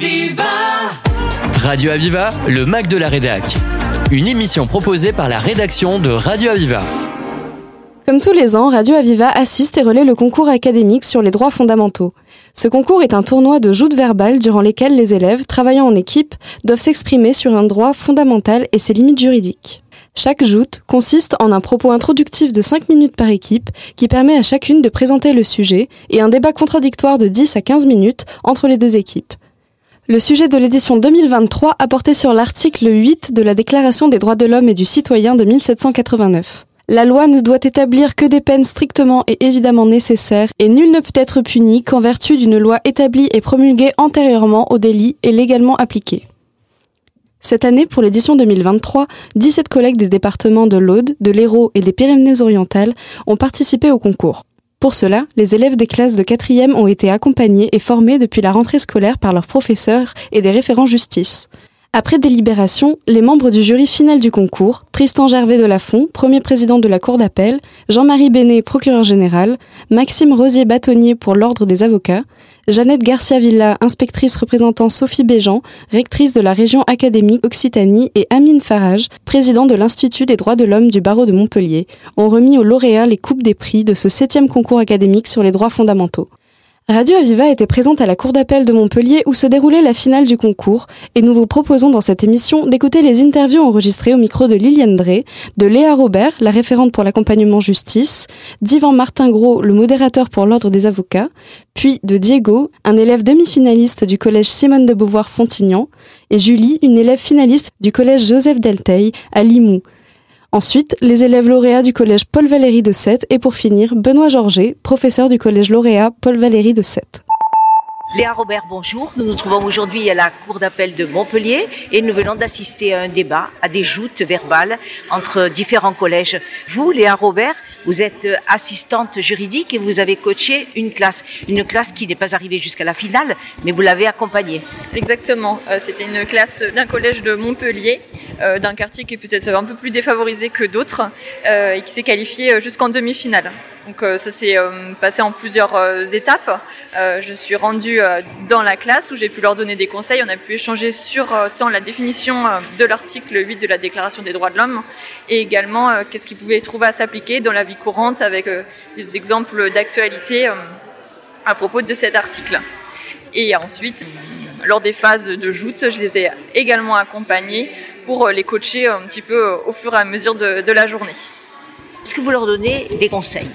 Aviva Radio Aviva, le Mac de la Rédac. Une émission proposée par la rédaction de Radio Aviva. Comme tous les ans, Radio Aviva assiste et relaie le concours académique sur les droits fondamentaux. Ce concours est un tournoi de joutes verbales durant lesquelles les élèves, travaillant en équipe, doivent s'exprimer sur un droit fondamental et ses limites juridiques. Chaque joute consiste en un propos introductif de 5 minutes par équipe qui permet à chacune de présenter le sujet et un débat contradictoire de 10 à 15 minutes entre les deux équipes. Le sujet de l'édition 2023 a porté sur l'article 8 de la Déclaration des droits de l'homme et du citoyen de 1789. La loi ne doit établir que des peines strictement et évidemment nécessaires et nul ne peut être puni qu'en vertu d'une loi établie et promulguée antérieurement au délit et légalement appliquée. Cette année, pour l'édition 2023, 17 collègues des départements de l'Aude, de l'Hérault et des Pyrénées-Orientales ont participé au concours. Pour cela, les élèves des classes de 4e ont été accompagnés et formés depuis la rentrée scolaire par leurs professeurs et des référents justice. Après délibération, les membres du jury final du concours, Tristan Gervais de Lafont, premier président de la Cour d'appel, Jean-Marie Bénet, procureur général, Maxime Rosier-Bâtonnier pour l'Ordre des avocats, Jeannette Garcia-Villa, inspectrice représentant Sophie Béjean, rectrice de la région académique Occitanie, et Amine Farage, président de l'Institut des droits de l'homme du barreau de Montpellier, ont remis aux lauréats les coupes des prix de ce septième concours académique sur les droits fondamentaux. Radio Aviva était présente à la Cour d'appel de Montpellier où se déroulait la finale du concours et nous vous proposons dans cette émission d'écouter les interviews enregistrées au micro de Liliane Drey, de Léa Robert, la référente pour l'accompagnement justice, d'Yvan Martin Gros, le modérateur pour l'ordre des avocats, puis de Diego, un élève demi-finaliste du collège Simone de Beauvoir-Fontignan, et Julie, une élève finaliste du collège Joseph Delteil à Limoux. Ensuite, les élèves lauréats du collège Paul Valéry de Sète et pour finir, Benoît Georget, professeur du collège lauréat Paul Valéry de Sète. Léa Robert, bonjour. Nous nous trouvons aujourd'hui à la Cour d'appel de Montpellier et nous venons d'assister à un débat, à des joutes verbales entre différents collèges. Vous, Léa Robert, vous êtes assistante juridique et vous avez coaché une classe. Une classe qui n'est pas arrivée jusqu'à la finale, mais vous l'avez accompagnée. Exactement. Euh, C'était une classe d'un collège de Montpellier, euh, d'un quartier qui est peut-être un peu plus défavorisé que d'autres euh, et qui s'est qualifié jusqu'en demi-finale. Donc euh, ça s'est euh, passé en plusieurs euh, étapes. je suis rendue dans la classe où j'ai pu leur donner des conseils. On a pu échanger sur tant la définition de l'article 8 de la Déclaration des droits de l'homme et également qu'est-ce qu'ils pouvaient trouver à s'appliquer dans la vie courante avec des exemples d'actualité à propos de cet article. Et ensuite, lors des phases de joute, je les ai également accompagnés pour les coacher un petit peu au fur et à mesure de, de la journée. Est-ce que vous leur donnez des conseils?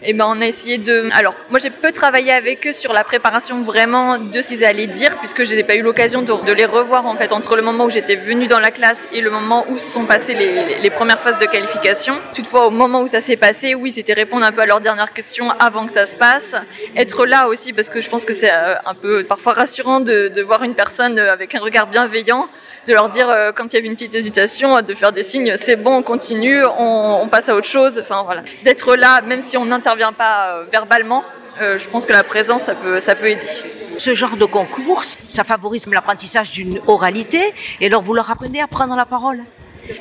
Et eh ben on a essayé de. Alors moi j'ai peu travaillé avec eux sur la préparation vraiment de ce qu'ils allaient dire puisque je n'ai pas eu l'occasion de, les revoir en fait entre le moment où j'étais venue dans la classe et le moment où se sont passées les, premières phases de qualification. Toutefois au moment où ça s'est passé, oui c'était répondre un peu à leurs dernières questions avant que ça se passe, être là aussi parce que je pense que c'est euh, un peu parfois rassurant de, de, voir une personne avec un regard bienveillant, de leur dire euh, quand il y avait une petite hésitation, de faire des signes, c'est bon, on continue, on, on passe à autre chose. Enfin voilà, d'être là même si on intervient intervient pas euh, verbalement, euh, je pense que la présence, ça peut, ça peut aider. Ce genre de concours, ça favorise l'apprentissage d'une oralité, et alors vous leur apprenez à prendre la parole?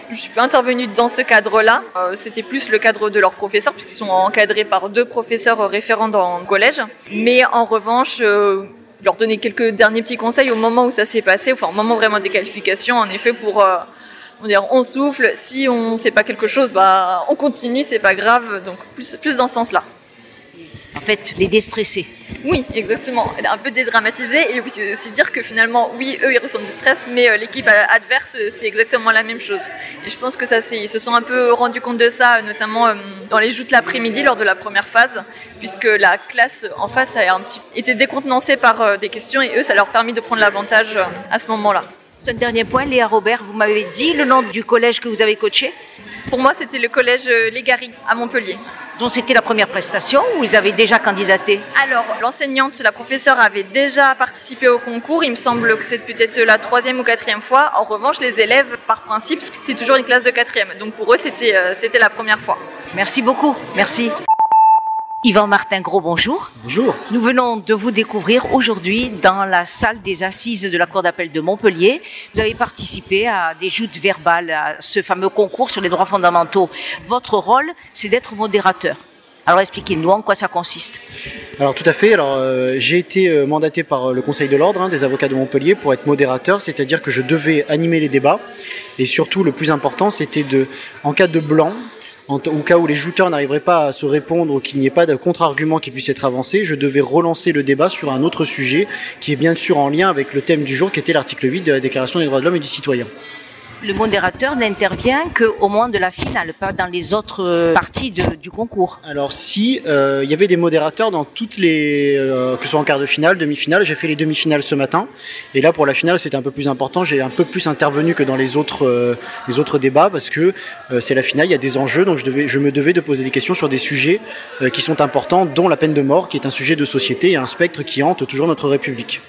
Je suis pas intervenue dans ce cadre-là. Euh, c'était plus le cadre de leurs professeurs, puisqu'ils sont encadrés par deux professeurs référents dans le collège. Mais en revanche, leur donner quelques derniers petits conseils au moment où ça s'est passé, enfin au moment vraiment des qualifications, en effet, pour on, dire, on souffle. Si on ne sait pas quelque chose, bah, on continue, c'est pas grave. Donc plus, plus dans ce sens-là. En fait, les déstresser. Oui, exactement. Un peu dédramatiser et aussi dire que finalement, oui, eux, ils ressentent du stress, mais euh, l'équipe adverse, c'est exactement la même chose. Et je pense que ça, ils se sont un peu rendus compte de ça, notamment euh, dans les joutes l'après-midi lors de la première phase, puisque la classe en face a un petit, été décontenancée par euh, des questions et eux, ça leur a permis de prendre l'avantage à ce moment-là. Un dernier point, Léa Robert, vous m'avez dit le nom du collège que vous avez coaché Pour moi, c'était le collège Légari à Montpellier. Donc c'était la première prestation ou ils avaient déjà candidaté Alors l'enseignante, la professeure avait déjà participé au concours. Il me semble que c'est peut-être la troisième ou quatrième fois. En revanche, les élèves, par principe, c'est toujours une classe de quatrième. Donc pour eux, c'était euh, c'était la première fois. Merci beaucoup. Merci. Yvan Martin Gros, bonjour. Bonjour. Nous venons de vous découvrir aujourd'hui dans la salle des assises de la Cour d'appel de Montpellier. Vous avez participé à des joutes verbales, à ce fameux concours sur les droits fondamentaux. Votre rôle, c'est d'être modérateur. Alors expliquez-nous en quoi ça consiste. Alors tout à fait. Alors euh, j'ai été euh, mandaté par le Conseil de l'ordre hein, des avocats de Montpellier pour être modérateur, c'est-à-dire que je devais animer les débats et surtout le plus important c'était de, en cas de blanc, en au cas où les jouteurs n'arriveraient pas à se répondre ou qu'il n'y ait pas de contre-argument qui puisse être avancé, je devais relancer le débat sur un autre sujet qui est bien sûr en lien avec le thème du jour qui était l'article 8 de la Déclaration des droits de l'homme et du citoyen le modérateur n'intervient qu'au moment de la finale, pas dans les autres euh, parties du concours. Alors si, euh, il y avait des modérateurs dans toutes les, euh, que ce soit en quart de finale, demi-finale, j'ai fait les demi-finales ce matin, et là pour la finale c'était un peu plus important, j'ai un peu plus intervenu que dans les autres, débats, parce que c'est la finale, il y a des enjeux, donc je me devais de poser des questions sur des sujets qui sont importants, dont la peine de mort, qui est un sujet de société et un spectre qui hante toujours notre République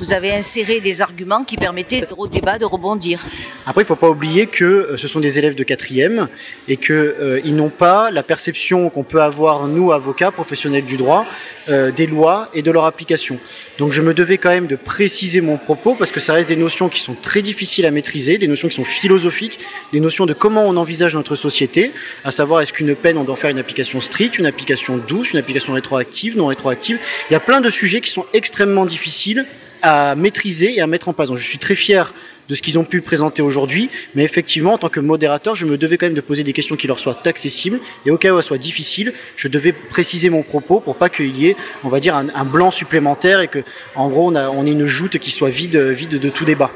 vous avez inséré des arguments qui permettaient au débat de rebondir. Après, il ne faut pas oublier que euh, ce sont des élèves de quatrième et qu'ils euh, n'ont pas la perception qu'on peut avoir, nous, avocats, professionnels du droit, euh, des lois et de leur application. Donc je me devais quand même de préciser mon propos parce que ça reste des notions qui sont très difficiles à maîtriser, des notions qui sont philosophiques, des notions de comment on envisage notre société, à savoir est-ce qu'une peine, on doit faire une application stricte, une application douce, une application rétroactive, non rétroactive. Il y a plein de sujets qui sont extrêmement difficiles à maîtriser et à mettre en place. Donc je suis très fier de ce qu'ils ont pu présenter aujourd'hui, mais effectivement, en tant que modérateur, je me devais quand même de poser des questions qui leur soient accessibles, et au cas où elles soient difficiles, je devais préciser mon propos pour pas qu'il y ait, on va dire, un, blanc supplémentaire et que, en gros, on, ait une joute qui soit vide, vide de tout débat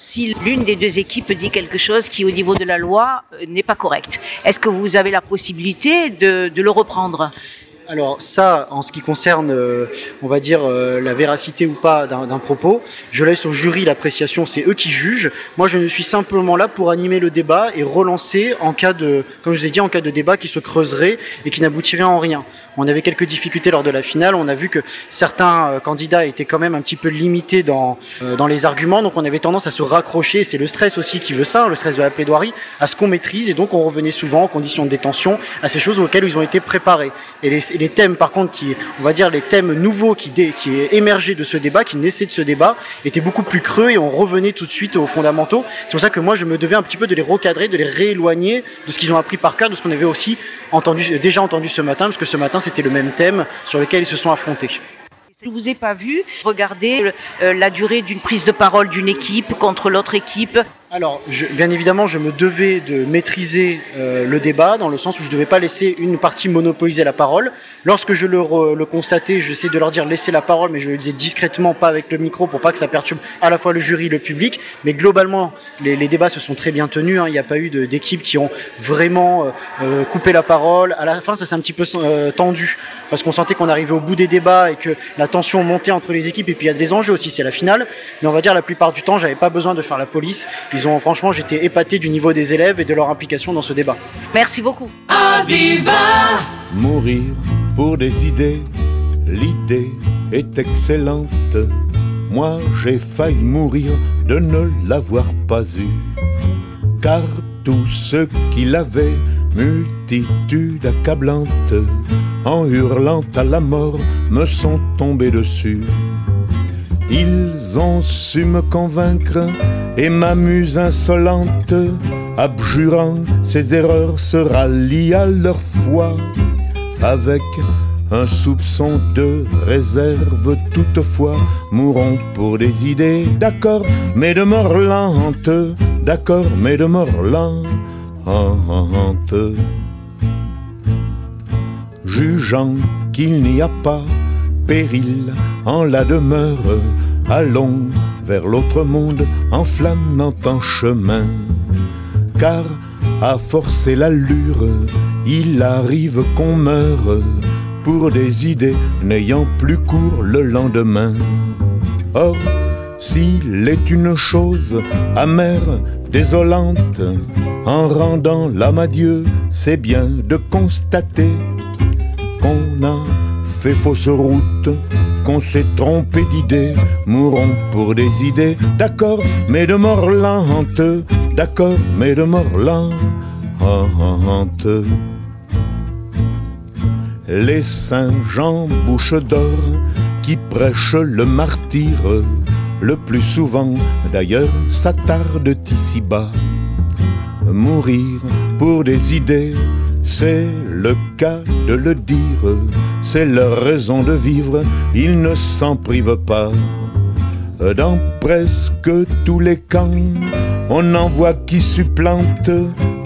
si l'une des deux équipes dit quelque chose qui, au niveau de la loi, euh, n'est pas correct. Est-ce que vous avez la possibilité de le reprendre? Alors ça, en ce qui concerne, euh, on va dire, euh, la véracité ou pas d'un propos, je laisse au jury l'appréciation, c'est eux qui jugent. Moi, je suis simplement là pour animer le débat et relancer en cas de, comme je vous ai dit, en cas de débat qui se creuserait et qui n'aboutirait en rien. On avait quelques difficultés lors de la finale. On a vu que certains euh, candidats étaient quand même un petit peu limités dans, dans les arguments, donc on avait tendance à se raccrocher. C'est le stress aussi qui veut ça, le stress de la plaidoirie, à ce qu'on maîtrise, et donc on revenait souvent en conditions de détention à ces choses auxquelles ils ont été préparés. Les thèmes, par contre, qui, on va dire, les thèmes nouveaux qui, qui émergé de ce débat, qui naissaient de ce débat, étaient beaucoup plus creux et on revenait tout de suite aux fondamentaux. C'est pour ça que moi, je me devais un petit peu de les recadrer, de les rééloigner de ce qu'ils ont appris par cœur, de ce qu'on avait aussi entendu, déjà entendu ce matin, parce que ce matin, c'était le même thème sur lequel ils se sont affrontés. Je ne vous ai pas vu regarder euh, la durée d'une prise de parole d'une équipe contre l'autre équipe alors, bien évidemment, je me devais de maîtriser euh, le débat dans le sens où je ne devais pas laisser une partie monopoliser la parole. Lorsque je le, le constatais, j'essayais de leur dire laissez la parole, mais je le disais discrètement, pas avec le micro, pour pas que ça perturbe à la fois le jury, le public. Mais globalement, les, débats se sont très bien tenus. Hein. Il n'y a pas eu d'équipes qui ont vraiment euh, euh, coupé la parole. À la fin, ça s'est un petit peu tendu parce qu'on sentait qu'on arrivait au bout des débats et que la tension montait entre les équipes. Et puis il y a des enjeux aussi, c'est la finale. Mais on va dire la plupart du temps, j'avais pas besoin de faire la police franchement, j'étais épaté du niveau des élèves et de leur implication dans ce débat. Merci beaucoup. Mourir pour des idées, l'idée est excellente. Moi, j'ai failli mourir de ne l'avoir pas eu. Car tous ceux qui l'avaient, multitude accablante, en hurlant à la mort, me sont tombés dessus. Ils ont su me convaincre et m'amuse insolente, abjurant ses erreurs, se rallient à leur foi avec un soupçon de réserve toutefois, mourons pour des idées, d'accord, mais de mort lente, d'accord, mais de mort lente. Jugeant qu'il n'y a pas péril en la demeure, allons vers l'autre monde en flânant en chemin. Car à forcer l'allure, il arrive qu'on meure pour des idées n'ayant plus cours le lendemain. Or, s'il est une chose amère, désolante, en rendant l'âme à Dieu, c'est bien de constater qu'on a fait fausse route qu'on s'est trompé d'idées, mourons pour des idées, d'accord, mais de mort lente, d'accord, mais de mort lente. Les saints Jean bouche d'or qui prêchent le martyre, le plus souvent d'ailleurs s'attardent ici-bas. Mourir pour des idées, c'est le cas de le dire, c'est leur raison de vivre, ils ne s'en privent pas. Dans presque tous les camps, on en voit qui supplante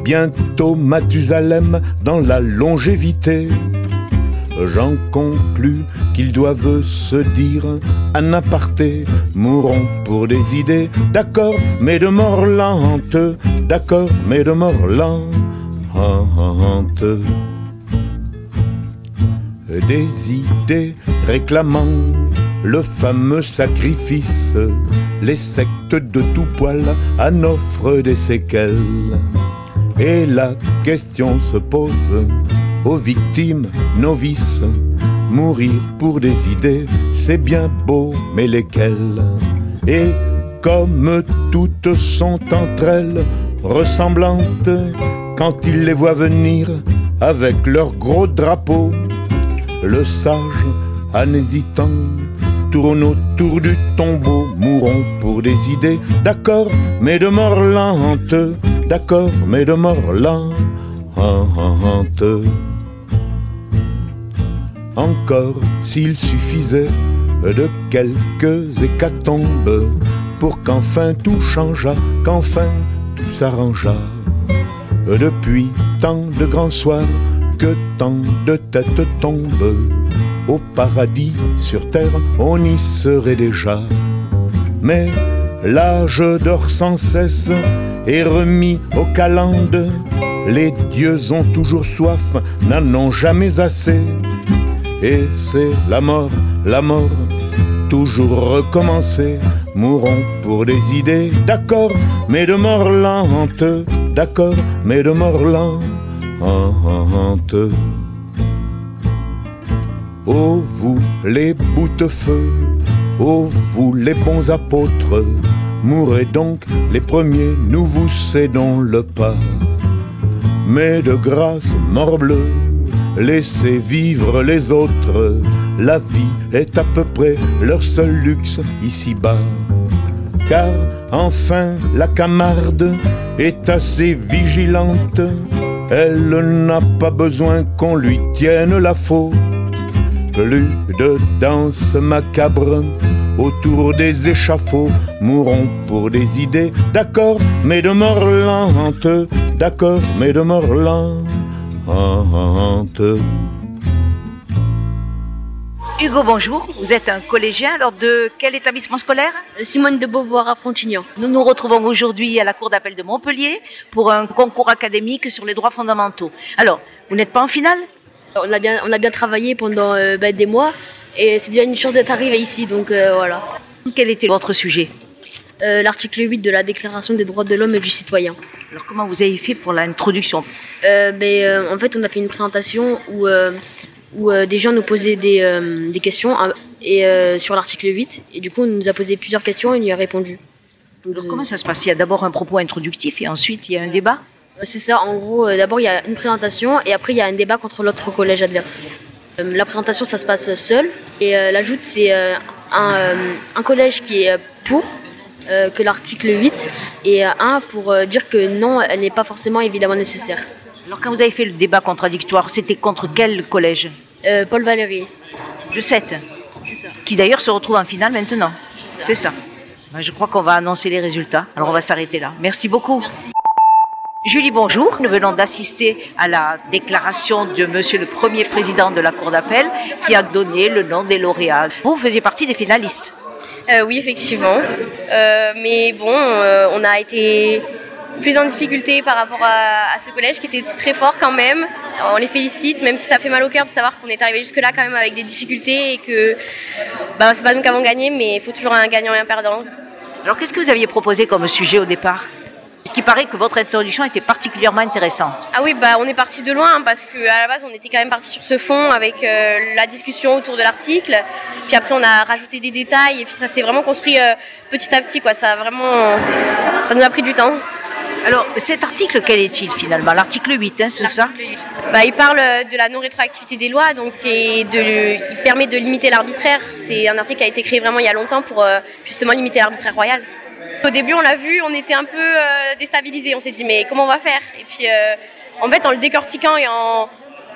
bientôt Mathusalem dans la longévité. J'en conclus qu'ils doivent se dire un aparté, mourons pour des idées, d'accord, mais de mort lente, d'accord, mais de mort lente. Des idées réclamant le fameux sacrifice, les sectes de tout poil en offrent des séquelles. Et la question se pose aux victimes novices. Mourir pour des idées, c'est bien beau, mais lesquelles? Et comme toutes sont entre elles ressemblantes, quand il les voit venir avec leur gros drapeau, le sage, en hésitant, tourne autour du tombeau, mourons pour des idées, d'accord, mais de mort lente, d'accord, mais de mort lente. Encore s'il suffisait de quelques hécatombes pour qu'enfin tout changeât, qu'enfin tout s'arrangeât. Depuis tant de grands soirs que tant de têtes tombent, au paradis sur terre on y serait déjà. Mais l'âge dort sans cesse et remis aux calendes. Les dieux ont toujours soif, n'en ont jamais assez. Et c'est la mort, la mort, toujours recommencer. Mourons pour des idées, d'accord, mais de mort lente, d'accord, mais de mort lente. Oh vous les bouts-de-feu, oh vous les bons apôtres, mourrez donc les premiers, nous vous cédons le pas. Mais de grâce, morbleu, laissez vivre les autres, la vie est à peu près leur seul luxe ici-bas. Car enfin la camarde est assez vigilante, elle n'a pas besoin qu'on lui tienne la faute. Plus de danse macabre autour des échafauds, mourons pour des idées, d'accord, mais de lente, d'accord, mais de lente. Hugo, bonjour. Vous êtes un collégien, alors de quel établissement scolaire? Simone de Beauvoir à Frontignan. Nous nous retrouvons aujourd'hui à la Cour d'appel de Montpellier pour un concours académique sur les droits fondamentaux. Alors, vous n'êtes pas en finale? On a bien, on a bien travaillé pendant euh, bah, des mois et c'est déjà une chance d'être arrivé ici, donc euh, voilà. Quel était votre sujet? Euh, L'article 8 de la Déclaration des droits de l'homme et du citoyen. Alors, comment vous avez fait pour l'introduction? Euh, ben, euh, en fait, on a fait une présentation où, euh, où euh, des gens nous posaient des, euh, des questions euh, et, euh, sur l'article 8. Et du coup, on nous a posé plusieurs questions et on y a répondu. Donc, comment ça se passe? Il y a d'abord un propos introductif et ensuite il y a un débat? C'est ça, en gros, d'abord il y a une présentation et après il y a un débat contre l'autre collège adverse. La présentation, ça se passe seul et l'ajoute, c'est un, un collège qui est pour que l'article 8 et un pour dire que non, elle n'est pas forcément évidemment nécessaire. Alors, quand vous avez fait le débat contradictoire, c'était contre quel collège Euh, Paul Valéry, Le 7, c'est ça. qui d'ailleurs se retrouve en finale maintenant. C'est ça. Ben, Je crois qu'on va annoncer les résultats. Alors, on va s'arrêter là. Merci beaucoup. Julie, bonjour. Nous venons d'assister à la déclaration de Monsieur le Premier Président de la Cour d'appel qui a donné le nom des lauréats. Vous faisiez partie des finalistes. Euh, oui, effectivement. Euh, mais bon, euh, on a été plus en difficulté par rapport à, à ce collège qui était très fort quand même. On les félicite, même si ça fait mal au cœur de savoir qu'on est arrivé jusque-là quand même avec des difficultés et que bah, c'est pas nous qui avons gagné, mais il faut toujours un gagnant et un perdant. Alors, qu'est-ce que vous aviez proposé comme sujet au départ? Puisqu'il paraît que votre introduction était particulièrement intéressante. Ah oui, bah, on est parti de loin hein, parce qu'à la base, on était quand même parti sur ce fond avec euh, la discussion autour de l'article. Puis après, on a rajouté des détails et puis ça s'est vraiment construit euh, petit à petit. Quoi. Ça, a vraiment, ça nous a pris du temps. Alors, cet article, quel est-il finalement? L'article 8, hein, c'est ça? Bah, il parle de la non-rétroactivité des lois, donc et de, il permet de limiter l'arbitraire. C'est un article qui a été créé vraiment il y a longtemps pour euh, justement limiter l'arbitraire royal. Au début, on l'a vu, on était un peu euh, déstabilisés. On s'est dit mais comment on va faire? Et puis euh, en fait, en le décortiquant et en,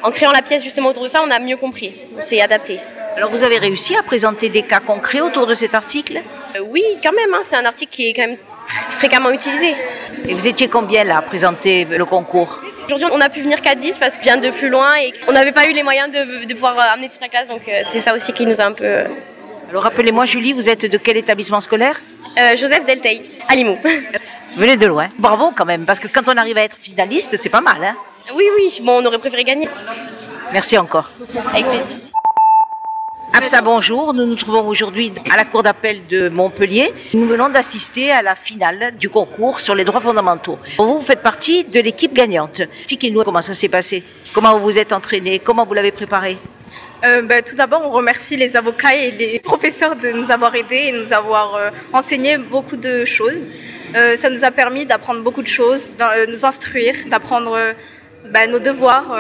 en créant la pièce justement autour de ça, on a mieux compris. On s'est adapté. Alors vous avez réussi à présenter des cas concrets autour de cet article? Euh, oui, quand même, hein, c'est un article qui est quand même très fréquemment utilisé. Et vous étiez combien là à présenter le concours Aujourd'hui, on a pu venir qu'à 10 parce qu'on vient de plus loin et on n'avait pas eu les moyens de, de pouvoir euh, amener toute la classe, donc euh, c'est ça aussi qui nous a un peu... euh, Alors rappelez-moi Julie, vous êtes de quel établissement scolaire euh, Joseph Delteil, à Limoux. Venez de loin. Bravo quand même, parce que quand on arrive à être finaliste, c'est pas mal. Hein oui, oui, bon, on aurait préféré gagner. Merci encore. Avec plaisir. Absa, bonjour. Nous nous trouvons aujourd'hui à la Cour d'appel de Montpellier. Nous venons d'assister à la finale du concours sur les droits fondamentaux. Vous, faites partie de l'équipe gagnante. Expliquez-nous comment ça s'est passé. Comment vous vous êtes entraîné Comment vous l'avez préparé? Euh, ben, tout d'abord, on remercie les avocats et les professeurs de nous avoir aidés et nous avoir euh, enseigné beaucoup de choses. Euh, ça nous a permis d'apprendre beaucoup de choses, de nous instruire, d'apprendre ben, nos devoirs.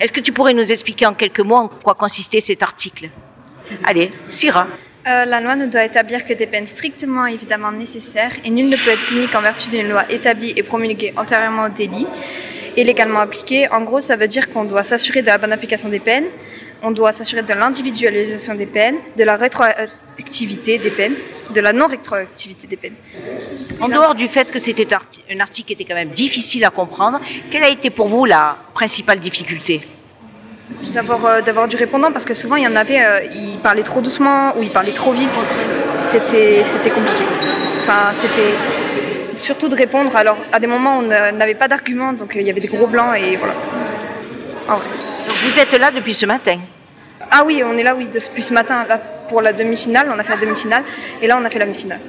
Est-ce que tu pourrais nous expliquer en quelques mots en quoi consistait cet article? Allez, Syrah. Euh, la loi ne doit établir que des peines strictement évidemment nécessaires et nul ne peut être puni qu'en vertu d'une loi établie et promulguée antérieurement au délit et légalement appliquée. En gros, ça veut dire qu'on doit s'assurer de la bonne application des peines, on doit s'assurer de l'individualisation des peines, de la rétroactivité des peines, de la non-rétroactivité des peines. En dehors du fait que c'était un article qui était quand même difficile à comprendre, quelle a été pour vous la principale difficulté? D'avoir euh, d'avoir du répondant parce que souvent il y en avait, euh, ils parlaient trop doucement ou ils parlaient trop vite. C'était c'était compliqué. Enfin, c'était surtout de répondre. Alors à des moments on n'a- n'avait pas d'arguments donc euh, il y avait des gros blancs et voilà. Ah ouais. Donc, Vous êtes là depuis ce matin? Ah oui, on est là oui depuis ce matin là pour la demi-finale. On a fait la demi-finale et là on a fait la mi-finale.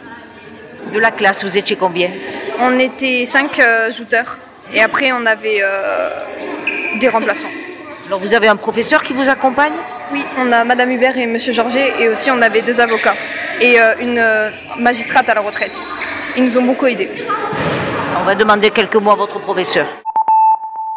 De la classe, vous étiez combien? On était cinq euh, jouteurs et après on avait euh, des remplaçants. Alors vous avez un professeur qui vous accompagne? Oui, on a Madame Hubert et Monsieur Georget et aussi on avait deux avocats et euh, une euh, magistrate à la retraite. Ils nous ont beaucoup aidés. On va demander quelques mots à votre professeur.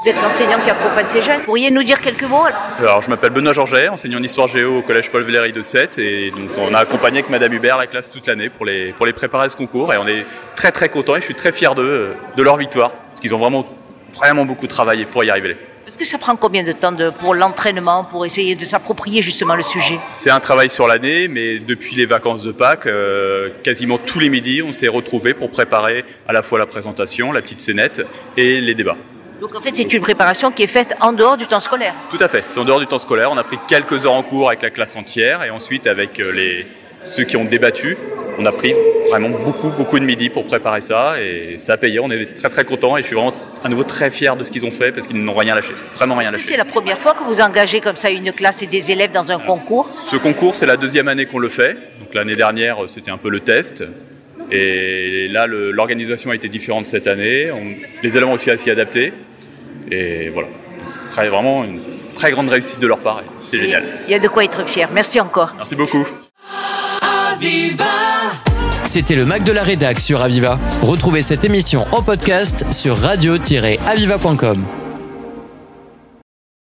Vous êtes l'enseignant qui accompagne ces jeunes. Pourriez nous dire quelques mots Alors, je m'appelle Benoît Georget, enseignant d'histoire géo au collège Paul Valéry de Sète. Et donc, on a accompagné avec Madame Hubert la classe toute l'année pour les, pour les préparer à ce concours. Et on est très, très contents et je suis très fier d'eux, de leur victoire. Parce qu'ils ont vraiment, vraiment beaucoup travaillé pour y arriver. Est-ce que ça prend combien de temps de- pour l'entraînement, pour essayer de s'approprier justement le sujet? C'est un travail sur l'année, mais depuis les vacances de Pâques, euh, quasiment tous les midis, on s'est retrouvés pour préparer à la fois la présentation, la petite scénette et les débats. Donc en fait, c'est une préparation qui est faite en dehors du temps scolaire. Tout à fait, c'est en dehors du temps scolaire. On a pris quelques heures en cours avec la classe entière et ensuite avec euh, les, ceux qui ont débattu, on a pris vraiment beaucoup, beaucoup de midi pour préparer ça et ça a payé. On est très très contents et je suis vraiment à nouveau très fier de ce qu'ils ont fait parce qu'ils n'ont rien lâché, vraiment rien lâché. c'est la première fois que vous engagez comme ça une classe et des élèves dans un concours? Ce concours, c'est la deuxième année qu'on le fait. Donc l'année dernière, c'était un peu le test. Et là, l'organisation a été différente cette année. On- les élèves ont aussi à s'y adapter. Et voilà, Très- vraiment une très grande réussite de leur part. C'est génial. Il y a de quoi être fier. Merci encore. Merci beaucoup. C'était le Mac de la Rédac sur Aviva. Retrouvez cette émission en podcast sur radio-aviva.com.